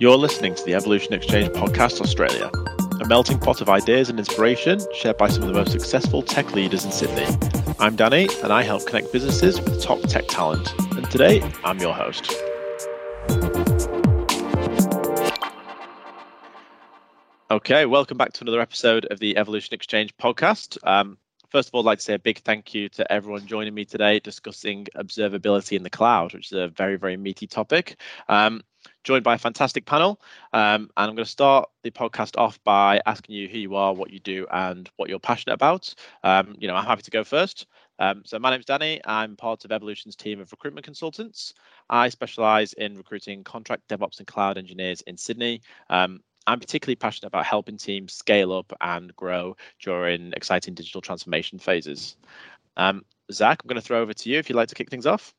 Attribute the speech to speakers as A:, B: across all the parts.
A: You're listening to the Evolution Exchange Podcast Australia, a melting pot of ideas and inspiration shared by some of the most successful tech leaders in Sydney. I'm Danny, and I help connect businesses with top tech talent. And today, I'm your host. Okay, welcome back to another episode of the Evolution Exchange podcast. Um, first of all, I'd like to say a big thank you to everyone joining me today discussing observability in the cloud, which is a very, very meaty topic. Um, joined by a fantastic panel. Um, and I'm going to start the podcast off by asking you who you are, what you do, and what you're passionate about. Um, you know, I'm happy to go first. Um, so my name's Danny. I'm part of Evolution's team of recruitment consultants. I specialize in recruiting contract DevOps and cloud engineers in Sydney. Um, I'm particularly passionate about helping teams scale up and grow during exciting digital transformation phases. Um, Zach, I'm going to throw over to you if you'd like to kick things off.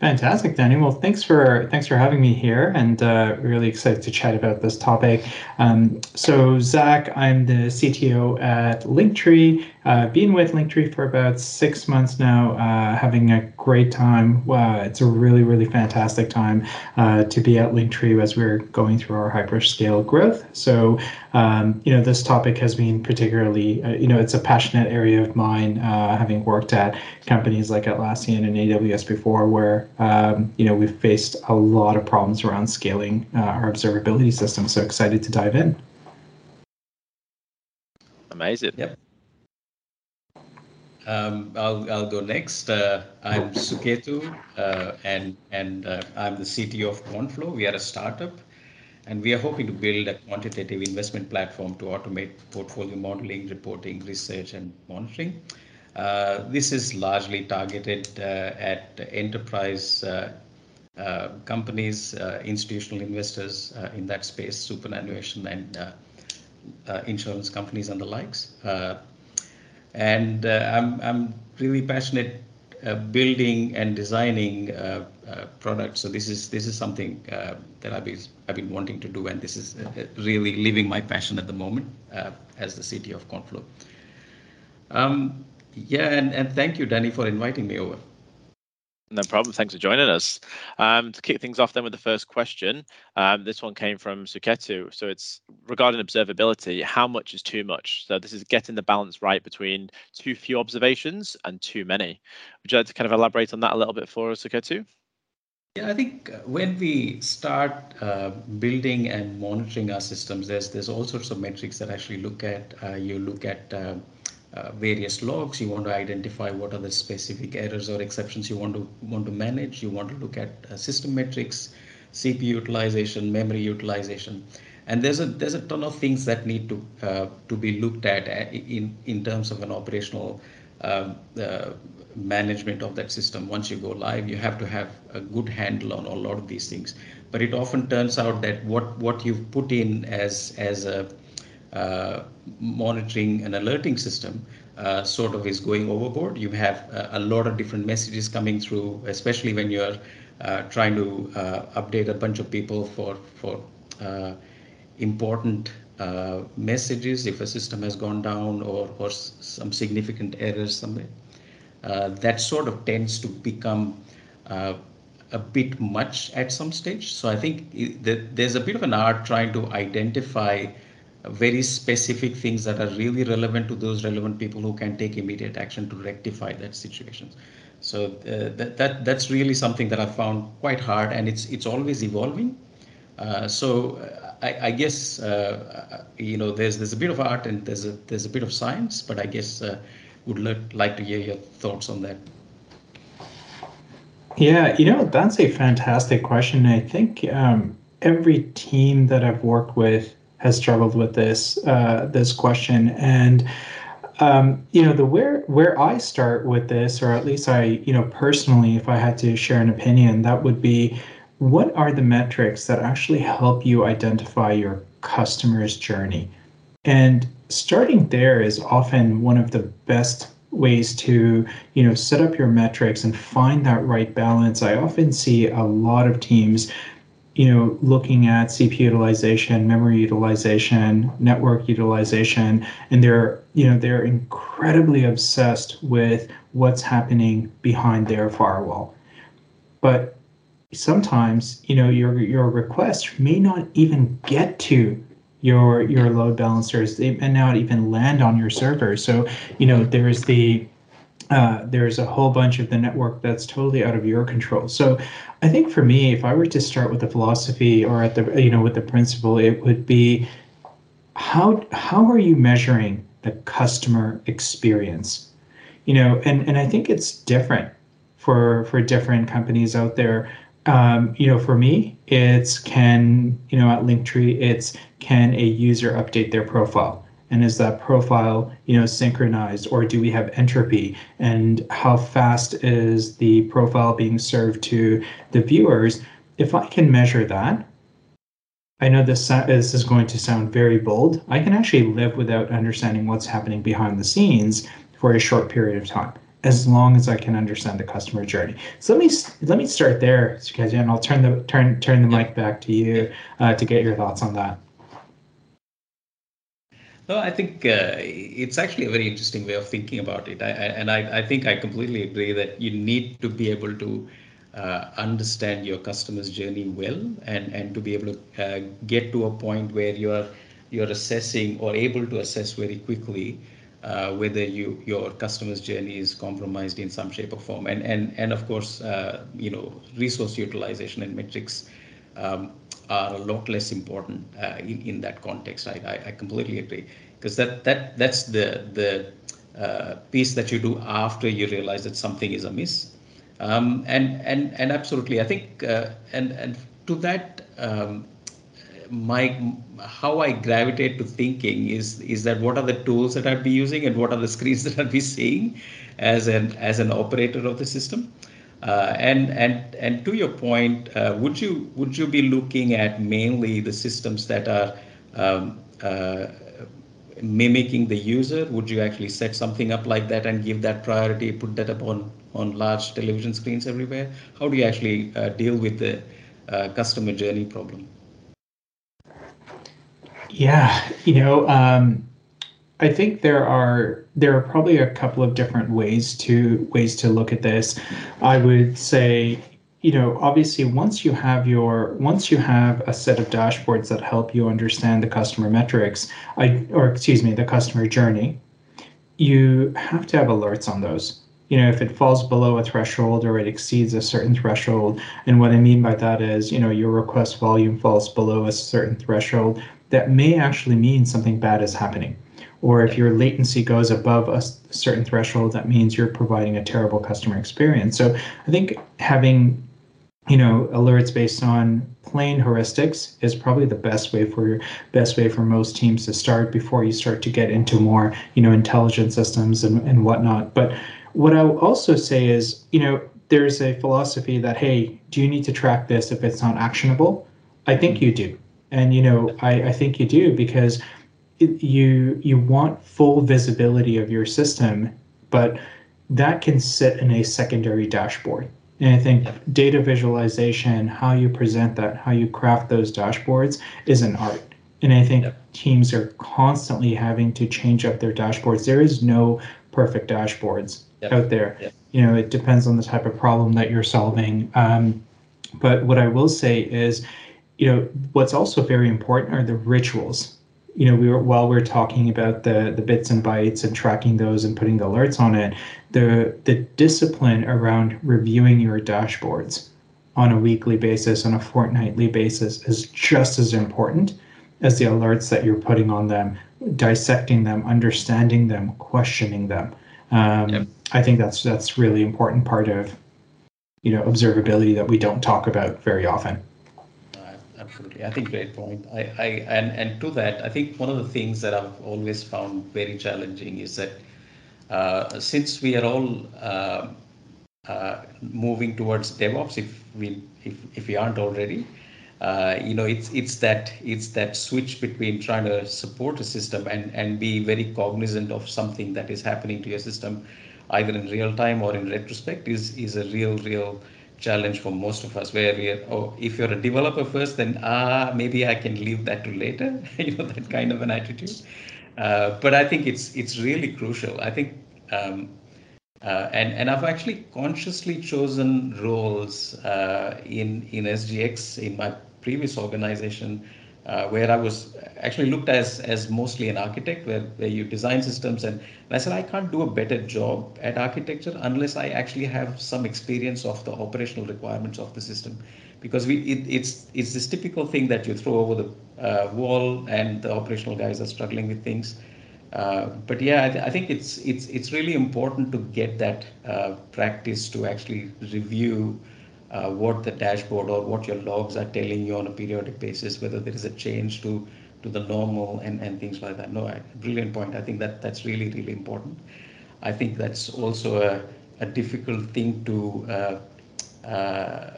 B: Fantastic, Danny. Well, thanks for thanks for having me here, and uh, really excited to chat about this topic. Um, so, Zach, I'm the CTO at Linktree. Uh, been with Linktree for about six months now, uh, having a great time. Wow, it's a really, really fantastic time uh, to be at Linktree as we're going through our hyperscale growth. So, um, you know, this topic has been particularly, uh, you know, it's a passionate area of mine, uh, having worked at companies like Atlassian and AWS before, where, um, you know, we've faced a lot of problems around scaling uh, our observability system. So excited to dive in.
A: Amazing.
C: Yep. Um, I'll, I'll go next. Uh, I'm Suketu, uh, and and uh, I'm the CTO of Quantflow. We are a startup, and we are hoping to build a quantitative investment platform to automate portfolio modeling, reporting, research, and monitoring. Uh, this is largely targeted uh, at enterprise uh, companies, institutional investors in that space, superannuation, and insurance companies and the likes and I'm I'm really passionate uh, building and designing uh, uh, products. So this is this is something that I've been I've been wanting to do, and this is really living my passion at the moment as the CTO of Quantflow. Um, yeah, and, and thank you, Danny, for inviting me over.
A: No problem. Thanks for joining us. Um, to kick things off then with the first question, um, this one came from Suketu. So it's regarding observability, how much is too much? So this is getting the balance right between too few observations and too many. Would you like to kind of elaborate on that a little bit for us, Suketu?
C: Yeah, I think uh, when we start uh, building and monitoring our systems, there's there's all sorts of metrics that actually look at. Uh, you look at uh, uh, various logs. You want to identify what are the specific errors or exceptions you want to want to manage. You want to look at uh, system metrics, CPU utilization, memory utilization, and there's a there's a ton of things that need to uh, to be looked at uh, in in terms of an operational um, uh, management of that system. Once you go live, you have to have a good handle on a lot of these things. But it often turns out that what what you've put in as as a monitoring and alerting system uh, sort of is going overboard. You have a, a, lot of different messages coming through, especially when you're uh, trying to uh, update a bunch of people for for uh, important uh, messages if a system has gone down or or some significant errors somewhere. that sort of tends to become a bit much at some stage. So I think there's a bit of an art trying to identify very specific things that are really relevant to those relevant people who can take immediate action to rectify that situation. So uh, that, that that's really something that I found quite hard, and it's it's always evolving. Uh, so uh, I, I guess uh, uh, you know there's there's a bit of art and there's a there's a bit of science, but I guess uh, would like to hear your thoughts on that.
B: Yeah, you know that's a fantastic question. I think um, every team that I've worked with has struggled with this uh, this question. And um, you know the where where I start with this or at least I you know personally if I had to share an opinion that would be what are the metrics that actually help you identify your customer's journey? And starting there is often one of the best ways to you know set up your metrics and find that right balance. I often see a lot of teams you know, looking at CPU utilization, memory utilization, network utilization, and they're, you know, they're incredibly obsessed with what's happening behind their firewall. But sometimes you know your your request may not even get to your your load balancers they may not even land on your server so you know there's the uh, there's a whole bunch of the network that's totally out of your control. So i think for me if i were to start with the philosophy or at the you know with the principle it would be how how are you measuring the customer experience? You know and and i think it's different for for different companies out there. Um, you know, for me, it's can, you know, at Linktree, it's can a user update their profile? And is that profile, you know, synchronized or do we have entropy? And how fast is the profile being served to the viewers? If I can measure that, I know this, this is going to sound very bold. I can actually live without understanding what's happening behind the scenes for a short period of time as long as I can understand the customer journey. So let me let me start there, Suketu, and I'll turn the turn turn the mic back to you uh, to get your thoughts on that.
C: No, I think uh, it's actually a very interesting way of thinking about it, I, I, and I, I, think I completely agree that you need to be able to uh, understand your customer's journey well, and and to be able to uh, get to a point where you're you're assessing or able to assess very quickly uh, whether you your customer's journey is compromised in some shape or form. And and and of course, uh, you know, resource utilization and metrics um, are a lot less important uh, in in that context. I I, I completely agree because that that that's the the uh, piece that you do after you realize that something is amiss. Um, and and and absolutely, I think uh, and and to that. Um, my how I gravitate to thinking is is that what are the tools that I'd be using and what are the screens that I'd be seeing as an as an operator of the system. Uh, and to your point, uh, would you would you be looking at mainly the systems that are um, uh, mimicking the user? Would you actually set something up like that and give that priority, put that up on large television screens everywhere? How do you actually deal with the customer journey problem?
B: Yeah, you know, um, I think there are there are probably a couple of different ways to ways to look at this. I would say, you know, obviously once you have your once you have a set of dashboards that help you understand the customer metrics, I or excuse me, the customer journey, you have to have alerts on those. You know, if it falls below a threshold or it exceeds a certain threshold, and what I mean by that is, you know, your request volume falls below a certain threshold, that may actually mean something bad is happening. Or if your latency goes above a certain threshold, that means you're providing a terrible customer experience. So I think having you know alerts based on plain heuristics is probably the best way for your best way for most teams to start before you start to get into more you know intelligent systems and, and whatnot. But what i will also say is you know there's a philosophy that hey do you need to track this if it's not actionable? I think mm-hmm. you do. And you know I, I think you do because you you want full visibility of your system but that can sit in a secondary dashboard and i think data visualization how you present that how you craft those dashboards is an art and i think yep. teams are constantly having to change up their dashboards there is no perfect dashboards yep. out there yep. you know it depends on the type of problem that you're solving um, but what i will say is you know, what's also very important are the rituals. You know, we were while we are talking about the the bits and bytes and tracking those and putting the alerts on it, the the discipline around reviewing your dashboards on a weekly basis, on a fortnightly basis is just as important as the alerts that you're putting on them, dissecting them, understanding them, questioning them. Um, yep. I think that's that's really important part of you know observability that we don't talk about very often
C: absolutely. I think great point. I, I and and to that, I think one of the things that I've always found very challenging is that uh, since we are all uh, uh, moving towards DevOps, if we if, if we aren't already, uh, you know, it's it's that it's that switch between trying to support a system and and be very cognizant of something that is happening to your system, either in real time or in retrospect, is is a real real challenge for most of us where we are oh if you're a developer first then ah maybe i can leave that to later you know that kind of an attitude. Uh, but i think it's it's really crucial. I think um, Uh, and, and I've actually consciously chosen roles uh, in, in SGX in my previous organization uh, where I was actually looked as as mostly an architect, where, where you design systems, and, and I said I can't do a better job at architecture unless I actually have some experience of the operational requirements of the system, because we it, it's it's this typical thing that you throw over the uh, wall, and the operational guys are struggling with things. Uh, but yeah, I, th- I, think it's it's it's really important to get that uh, practice to actually review uh, what the dashboard or what your logs are telling you on a periodic basis, whether there is a change to to the normal and, and things like that. No, I, brilliant point. I think that that's really really important. I think that's also a, a difficult thing to uh, uh,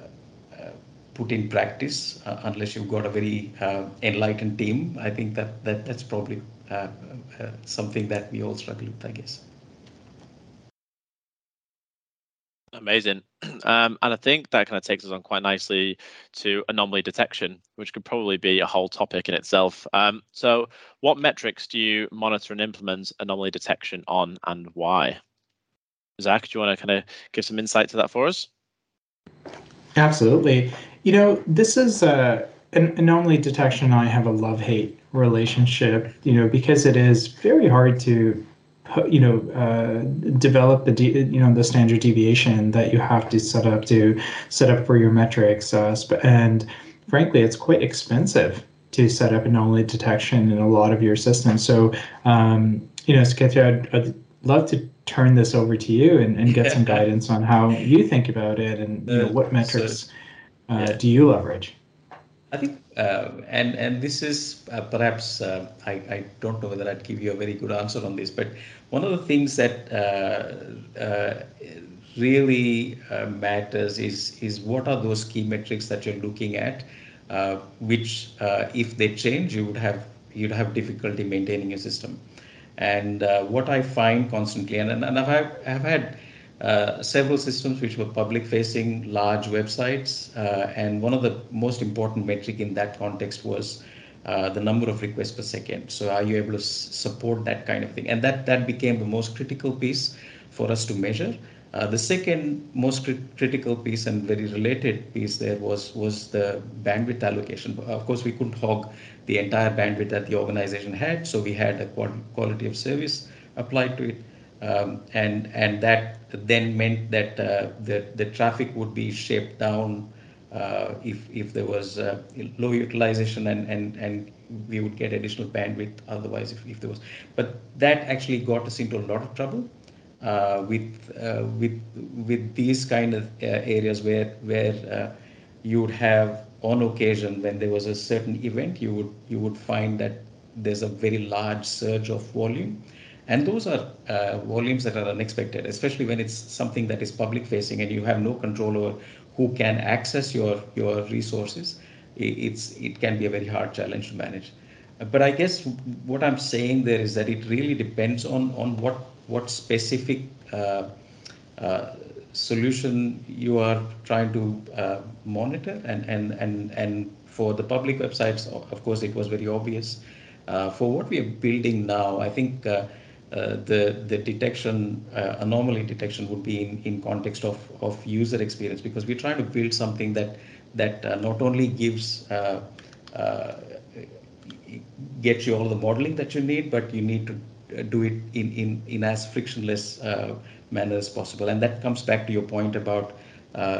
C: put in practice uh, unless you've got a very uh, enlightened team. I think that that that's probably uh, something that we all struggle with, I guess.
A: Amazing. Um, and I think that kind of takes us on quite nicely to anomaly detection, which could probably be a whole topic in itself. Um, so, what metrics do you monitor and implement anomaly detection on, and why? Zach, do you want to kind of give some insight to that for us?
B: Absolutely. You know, this is a an anomaly detection. I have a love hate relationship. You know, because it is very hard to you know uh, develop the you know the standard deviation that you have to set up to set up for your metrics uh, and frankly it's quite expensive to set up anomaly detection in a lot of your systems so um, you know Suketu, I'd, I'd, love to turn this over to you and, and get some guidance on how you think about it and you know what metrics uh, yeah. do you leverage
C: I think uh, and and this is uh, perhaps uh, I, I don't know whether I'd give you a very good answer on this, but one of the things that uh, uh, really uh, matters is is what are those key metrics that you're looking at, which if they change, you would have you'd have difficulty maintaining your system. And what I find constantly, and, and I've, I've had uh, several systems which were public facing large websites uh, and one of the most important metric in that context was uh, the number of requests per second. So are you able to support that kind of thing? And that that became the most critical piece for us to measure. Uh, the second most cr- critical piece and very related piece there was was the bandwidth allocation. Of course we couldn't hog the entire bandwidth that the organization had so we had a quality of service applied to it. Um, and and that then meant that uh, the the traffic would be shaped down uh, if if there was uh, low utilization and and and we would get additional bandwidth otherwise if, if there was. But that actually got us into a lot of trouble uh, with uh, with with these kind of uh, areas where where you would have on occasion when there was a certain event you would you would find that there's a very large surge of volume and those are uh, volumes that are unexpected, especially when it's something that is public facing and you have no control over who can access your, your resources. It's, it can be a very hard challenge to manage. But I guess what I'm saying there is that it really depends on, on what, what specific uh, uh, solution you are trying to uh, monitor. And, and, and, and for the public websites, of course, it was very obvious. Uh, for what we are building now, I think uh, the the detection uh, anomaly detection would be in, in context of, of user experience because we're trying to build something that that uh, not only gives uh, uh, gets you all the modeling that you need, but you need to do it in in, in as frictionless manner as possible. And that comes back to your point about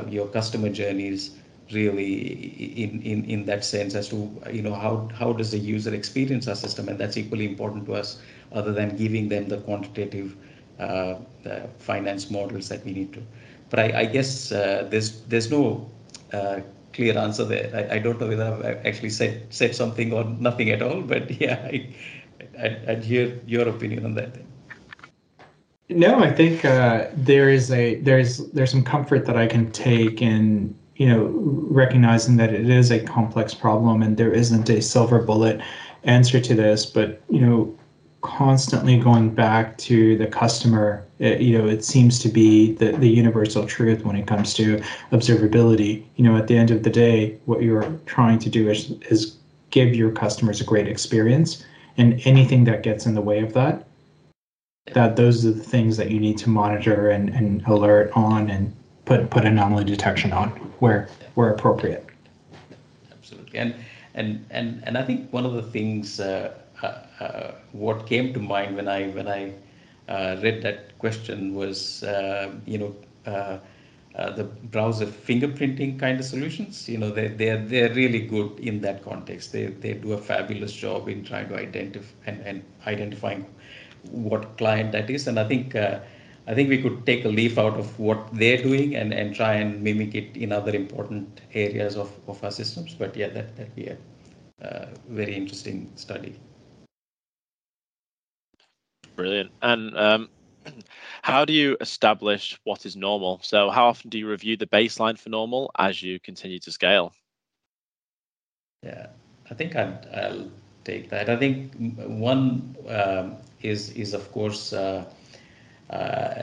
C: your customer journeys really in, in, in that sense as to you know how how does the user experience our system and that's equally important to us other than giving them the quantitative uh, the finance models that we need to but i, I guess uh, there's there's no uh, clear answer there I, I don't know whether i've actually said said something or nothing at all but yeah I, I'd, I'd hear your opinion on that thing.
B: No, I think uh, there is a there's there's some comfort that I can take in you know, recognizing that it is a complex problem and there isn't a silver bullet answer to this, but you know, constantly going back to the customer, it, you know, it seems to be the, the universal truth when it comes to observability. You know, at the end of the day, what you're trying to do is is give your customers a great experience, and anything that gets in the way of that that those are the things that you need to monitor and, and alert on and put put anomaly detection on where where appropriate.
C: Absolutely, and and and and I think one of the things uh, uh, uh, what came to mind when I when I uh, read that question was uh, you know. Uh, the browser fingerprinting kind of solutions, you know, they they're they're really good in that context. They they do a fabulous job in trying to identify and, and identifying what client that is. And I think uh, I think we could take a leaf out of what they're doing and, and try and mimic it in other important areas of, of our systems. But yeah, that that'd be a uh, very interesting study.
A: Brilliant. And um, how do you establish what is normal? So how often do you review the baseline for normal as you continue to scale?
C: Yeah, I think i will take that. I think one um, is is of course uh, uh,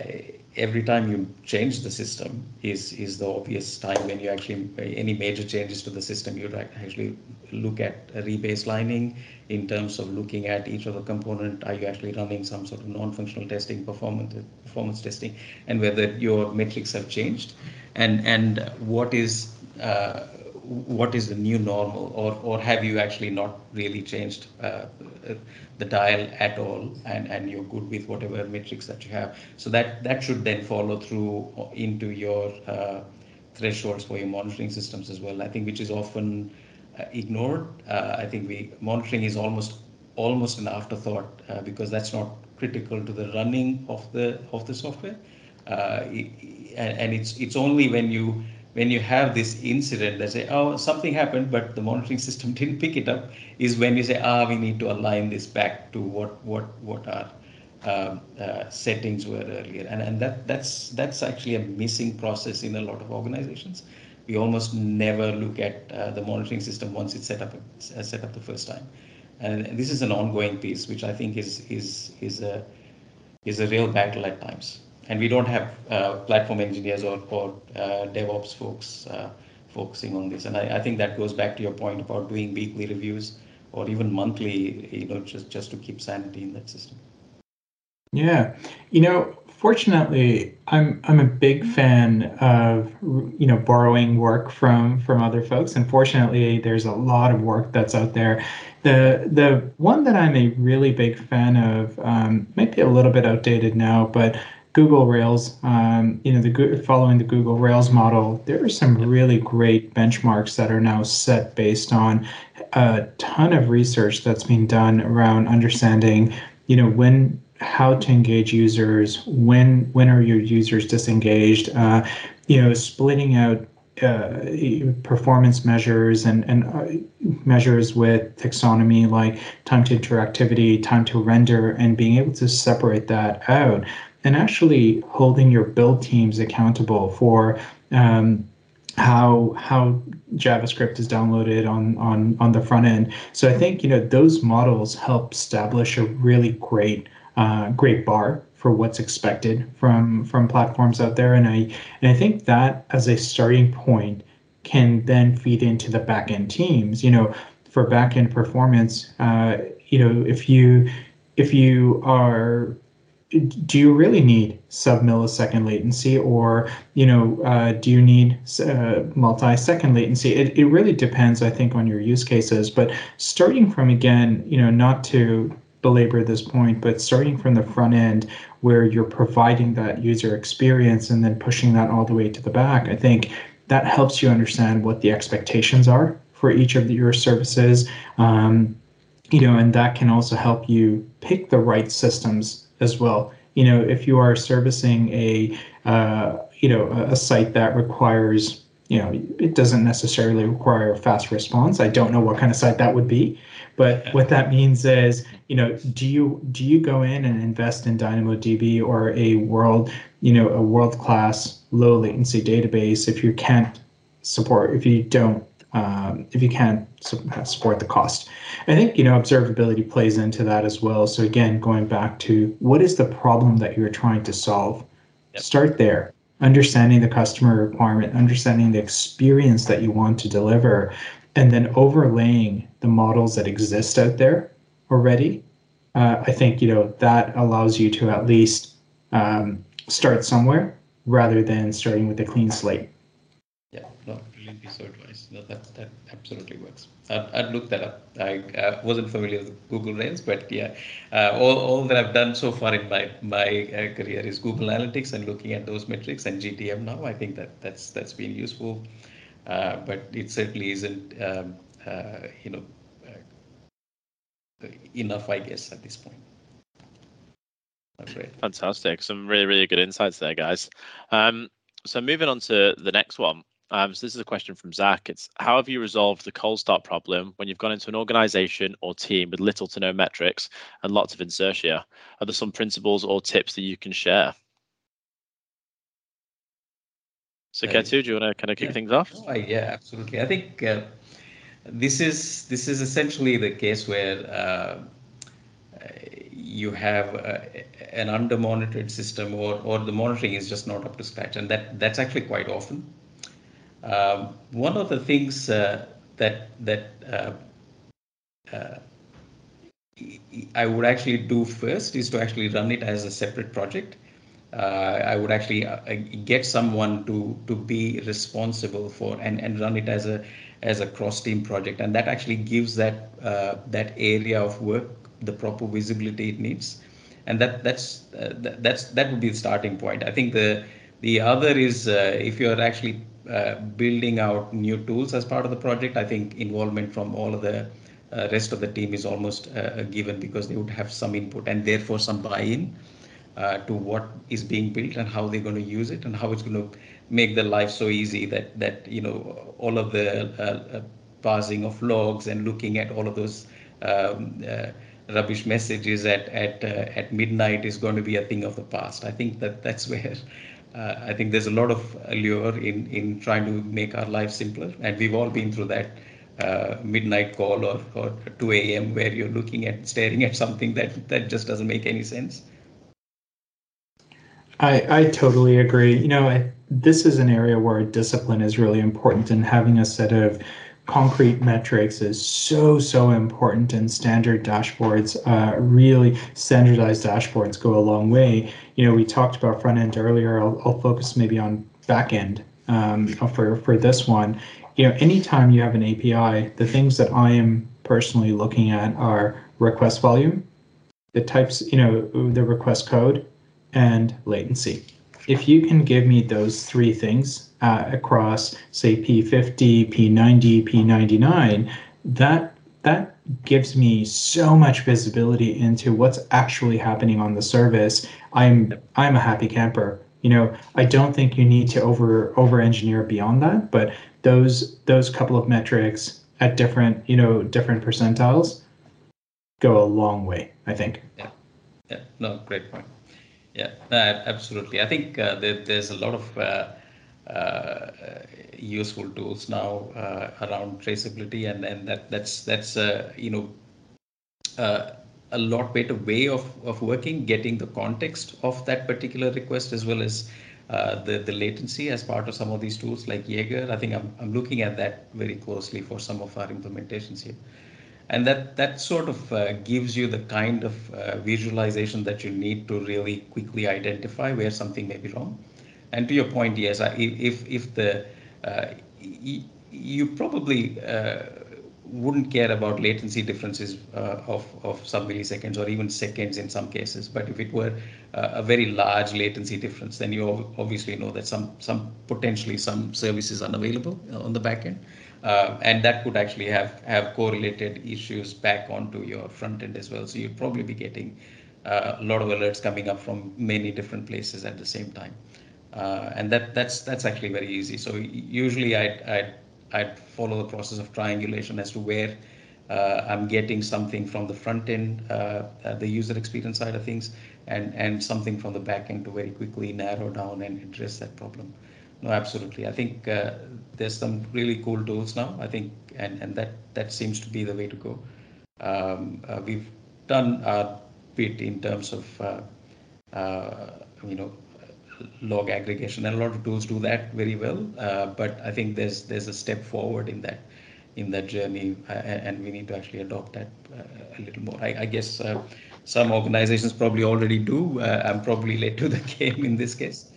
C: every time you change the system is is the obvious time when you actually any major changes to the system you actually look at rebaselining in terms of looking at each of the component. Are you actually running some sort of non-functional testing performance performance testing and whether your metrics have changed? And and what is uh, what is the new normal or or have you actually not really changed uh, the dial at all and and you're good with whatever metrics that you have? So that that should then follow through into your uh, thresholds for your monitoring systems as well. I think which is often uh, ignored. Uh, i think we monitoring is almost almost an afterthought uh, because that's not critical to the running of the of the software. Uh, and, and it's it's only when you when you have this incident that say, oh, something happened, but the monitoring system didn't pick it up, is when you say, ah, we need to align this back to what what what our um, uh, settings were earlier, and and that that's that's actually a missing process in a lot of organizations. We almost never look at uh, the monitoring system once it's set up uh, set up the first time, and this is an ongoing piece, which I think is is is a is a real battle at times and we don't have uh, platform engineers or, or uh, DevOps folks uh, focusing on this. And I, I, think that goes back to your point about doing weekly reviews or even monthly, you know, just, just to keep sanity in that system.
B: Yeah, you know, fortunately, I'm I'm a big fan of you know borrowing work from from other folks, and fortunately, there's a lot of work that's out there. The the one that I'm a really big fan of um, might be a little bit outdated now, but Google Rails, um, you know, the following the Google Rails model, there are some really great benchmarks that are now set based on a ton of research that's being done around understanding, you know, when how to engage users, when when are your users disengaged, uh, you know, splitting out uh, performance measures and, and uh, measures with taxonomy like time to interactivity, time to render, and being able to separate that out and actually holding your build teams accountable for um, how how JavaScript is downloaded on on on the front end. So I think you know those models help establish a really great uh, great bar for what's expected from from platforms out there, and I and I think that as a starting point can then feed into the backend teams. You know, for backend performance, uh, you know if you if you are do you really need sub millisecond latency or you know uh, do you need uh, multi-second latency? It, it really depends i think on your use cases but starting from again you know not to belabor this point but starting from the front end where you're providing that user experience and then pushing that all the way to the back i think that helps you understand what the expectations are for each of your services. Um, you know and that can also help you pick the right systems as well. You know, if you are servicing a uh, you know a site that requires you know it doesn't necessarily require a fast response. I don't know what kind of site that would be, but what that means is you know do you do you go in and invest in DynamoDB or a world you know a world class low latency database if you can't support if you don't um, if you can't support the cost. I think you know observability plays into that as well. So again, going back to what is the problem that you're trying to solve? Yep. Start there. Understanding the customer requirement, understanding the experience that you want to deliver, and then overlaying the models that exist out there already uh, I think you know that allows you to at least um, start somewhere rather than starting with a clean slate.
C: Yeah, no, piece of advice. No, that that absolutely works. I'd, I'd look that up. I wasn't familiar with Google Rails, but yeah, uh, all, all that I've done so far in my my uh, career is Google Analytics and looking at those metrics and GTM now. I think that that's that's been useful, uh, but it certainly isn't um, uh, you know uh, enough, I guess, at this point.
A: That's great. Fantastic. Some really really good insights there, guys. Um, so moving on to the next one. Um, so this is a question from Zach. It's how have you resolved the cold start problem when you've gone into an organization or team with little to no metrics and lots of inertia? Are there some principles or tips that you can share? Suketu, do you want to kind of kick
C: yeah.
A: things off?
C: Oh, yeah, absolutely. I think uh, this is this is essentially the case where uh, you have uh, an under monitored system or or the monitoring is just not up to scratch, and that that's actually quite often. Um, one of the things uh, that that uh, uh, I would actually do first is to actually run it as a separate project. Uh, I would actually uh, get someone to to be responsible for and, and run it as a as a cross team project, and that actually gives that uh, that area of work the proper visibility it needs, and that that's that, that's that would be the starting point. I think the the other is if you're actually uh, building out new tools as part of the project. I think involvement from all of the uh, rest of the team is almost uh, given because they would have some input and therefore some buy-in uh, to what is being built and how they're going to use it and how it's going to make the life so easy that that you know all of the uh, parsing of logs and looking at all of those um, rubbish messages at at at midnight is going to be a thing of the past. I think that that's where uh, I think there's a lot of allure in in trying to make our life simpler, and we've all been through that uh, midnight call or, or 2 a.m. where you're looking at staring at something that that just doesn't make any sense.
B: I I totally agree. You know, I, this is an area where discipline is really important, and having a set of concrete metrics is so so important and standard dashboards uh, really standardized dashboards go a long way you know we talked about front end earlier. I'll, I'll focus maybe on back end um, for for this one. You know anytime you have an api the things that i am personally looking at are request volume the types you know the request code and latency. If you can give me those three things uh, across, say, P50, P90, P99, that that gives me so much visibility into what's actually happening on the service. I'm I'm a happy camper. You know, I don't think you need to over over engineer beyond that, but those those couple of metrics at different you know different percentiles go a long way. I think.
C: Yeah. Yeah. No, great point. Yeah, absolutely. I think uh, there, there's a lot of uh, useful tools now uh, around traceability, and, and that that's that's uh, you know uh, a lot better way of, of working, getting the context of that particular request as well as the the latency as part of some of these tools like Jaeger. I think I'm I'm looking at that very closely for some of our implementations here and that that sort of uh, gives you the kind of uh, visualization that you need to really quickly identify where something may be wrong and to your point yes if if the uh, you probably uh, wouldn't care about latency differences uh, of of some milliseconds or even seconds in some cases. But if it were uh, a very large latency difference then you obviously know that some some potentially some services unavailable on the back end. Uh, and that could actually have have correlated issues back onto your front end as well. So you'd probably be getting uh, a lot of alerts coming up from many different places at the same time, uh, and that that's that's actually very easy. So usually I'd I'd, I'd follow the process of triangulation as to where uh, I'm getting something from the front end, uh, the user experience side of things, and and something from the back end to very quickly narrow down and address that problem. No, absolutely. I think uh, there's some really cool tools now. I think, and and that that seems to be the way to go. Um, uh, we've done our bit in terms of uh, uh you know log aggregation, and a lot of tools do that very well. Uh, but I think there's there's a step forward in that in that journey, uh, and we need to actually adopt that a little more. I, I guess some organizations probably already do. Uh, I'm probably late to the game in this case,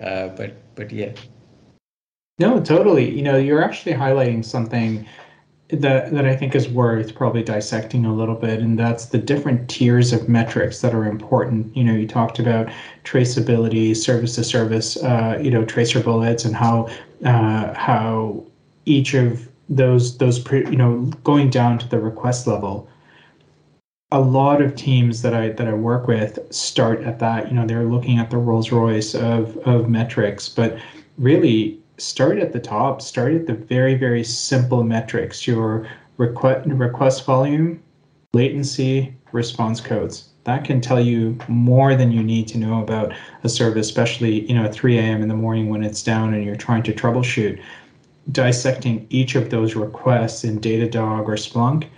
C: uh, but but yeah.
B: No, totally. You know, you're actually highlighting something that that I think is worth probably dissecting a little bit, and that's the different tiers of metrics that are important. You know, you talked about traceability, service to service, uh, you know, tracer bullets, and how uh, how each of those those pre, you know going down to the request level. A lot of teams that I that I work with start at that. You know, they're looking at the Rolls Royce of of metrics, but really start at the top, start at the very, very simple metrics, your request, request volume, latency, response codes. That can tell you more than you need to know about a service, especially you know at 3 a.m. in the morning when it's down and you're trying to troubleshoot. Dissecting each of those requests in Datadog or Splunk,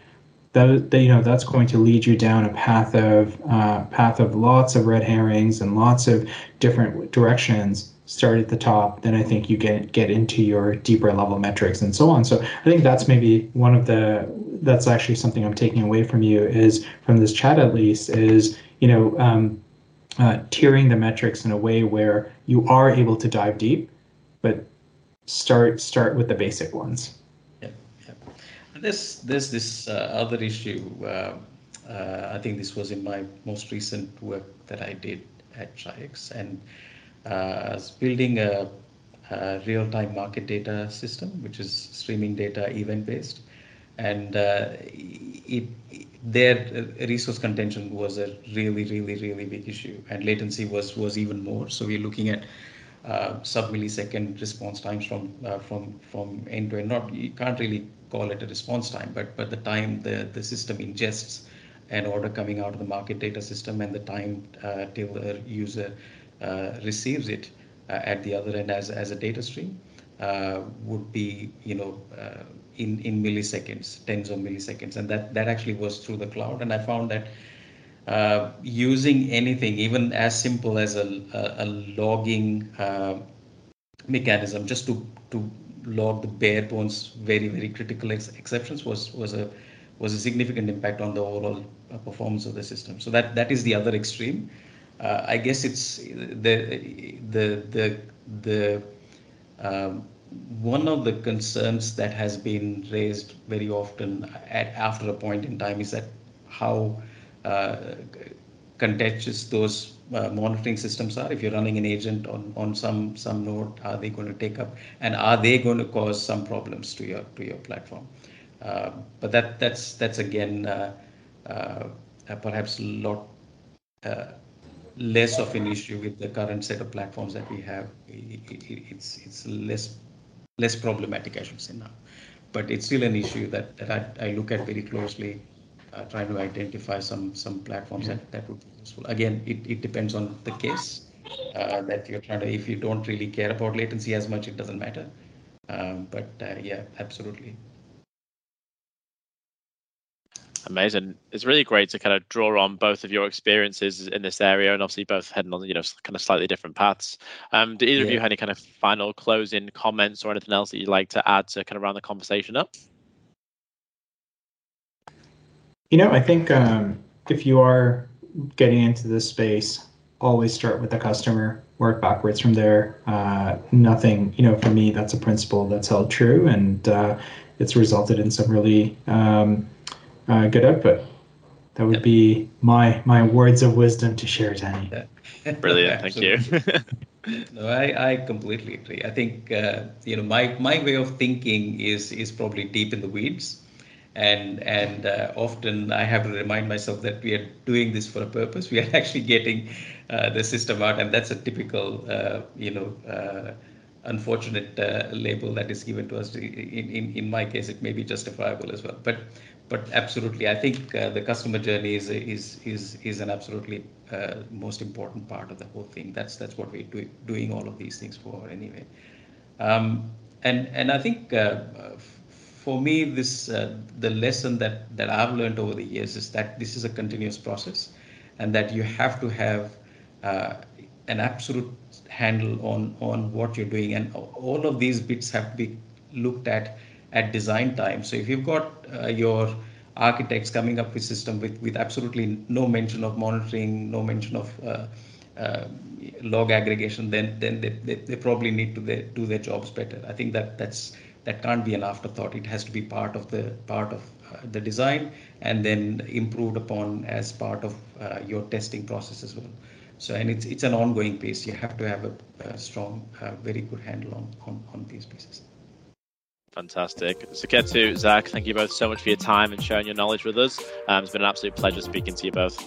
B: that, you know that's going to lead you down a path of uh, path of lots of red herrings and lots of different directions start at the top, then I think you get get into your deeper level metrics and so on. So I think that's maybe one of the that's actually something I'm taking away from you is from this chat at least is you know um, uh, tiering the metrics in a way where you are able to dive deep, but start start with the basic ones.
C: And there's there's this uh, other issue. Uh, uh, I think this was in my most recent work that I did at Chi-X and uh, building a, a, real-time market data system, which is streaming data event-based, and uh, it, their resource contention was a really, really, really big issue, and latency was was even more. So we're looking at uh, sub millisecond response times from uh, from from end to end. Not you can't really call it a response time, but but the time the the system ingests an order coming out of the market data system and the time uh, till the user receives it uh, at the other end as, as a data stream uh, would be, you know, in, in milliseconds, tens of milliseconds. And that, that actually was through the cloud. And I found that uh, using anything, even as simple as a, a, a logging uh, mechanism, just to to log the bare bones, very very critical ex- exceptions, was was a was a significant impact on the overall performance of the system. So that that is the other extreme uh, I guess it's the the the the um, one of the concerns that has been raised very often at after a point in time is that how uh, contentious those uh, monitoring systems are. If you're running an agent on, on some some node, are they going to take up and are they going to cause some problems to your to your platform? Uh, but that that's that's again uh, uh, perhaps a lot less of an issue with the current set of platforms that we have. It's it's less less problematic, I should say now. But it's still an issue that, that I, I look at very closely, uh, trying to identify some some platforms that, that would be useful. Again, it, it depends on the case uh, that you're trying to. If you don't really care about latency as much, it doesn't matter. Um, but uh, yeah, absolutely.
A: Amazing. It's really great to kind of draw on both of your experiences in this area and obviously both heading on, you know, kind of slightly different paths. Um, do either yeah. of you have any kind of final closing comments or anything else that you'd like to add to kind of round the conversation up?
B: You know, I think um, if you are getting into this space, always start with the customer, work backwards from there. Uh, nothing, you know, for me, that's a principle that's held true and uh, it's resulted in some really um, uh, good output. That would yep. be my my words of wisdom to share, Danny.
A: Yeah. Brilliant, thank you.
C: no, I, I completely agree. I think uh, you know my my way of thinking is is probably deep in the weeds, and and uh, often I have to remind myself that we are doing this for a purpose. We are actually getting uh, the system out, and that's a typical uh, you know uh, unfortunate uh, label that is given to us. In, in in my case, it may be justifiable as well, but but absolutely, I think uh, the customer journey is is is is an absolutely uh, most important part of the whole thing. That's that's what we're do, doing all of these things for anyway. Um, and and I think uh, for me, this uh, the lesson that that I've learned over the years is that this is a continuous process, and that you have to have uh, an absolute handle on on what you're doing, and all of these bits have to be looked at at design time. So if you've got uh, your architects coming up with system with, with absolutely no mention of monitoring, no mention of uh, uh, log aggregation, then then they, they, they probably need to do their jobs better. I think that that's that can't be an afterthought. It has to be part of the part of uh, the design and then improved upon as part of uh, your testing process as well. So and it's it's an ongoing piece. You have to have a, a strong, uh, very good handle on, on on these pieces.
A: Fantastic. Suketu, Zach, thank you both so much for your time and sharing your knowledge with us. Um, it's been an absolute pleasure speaking to you both.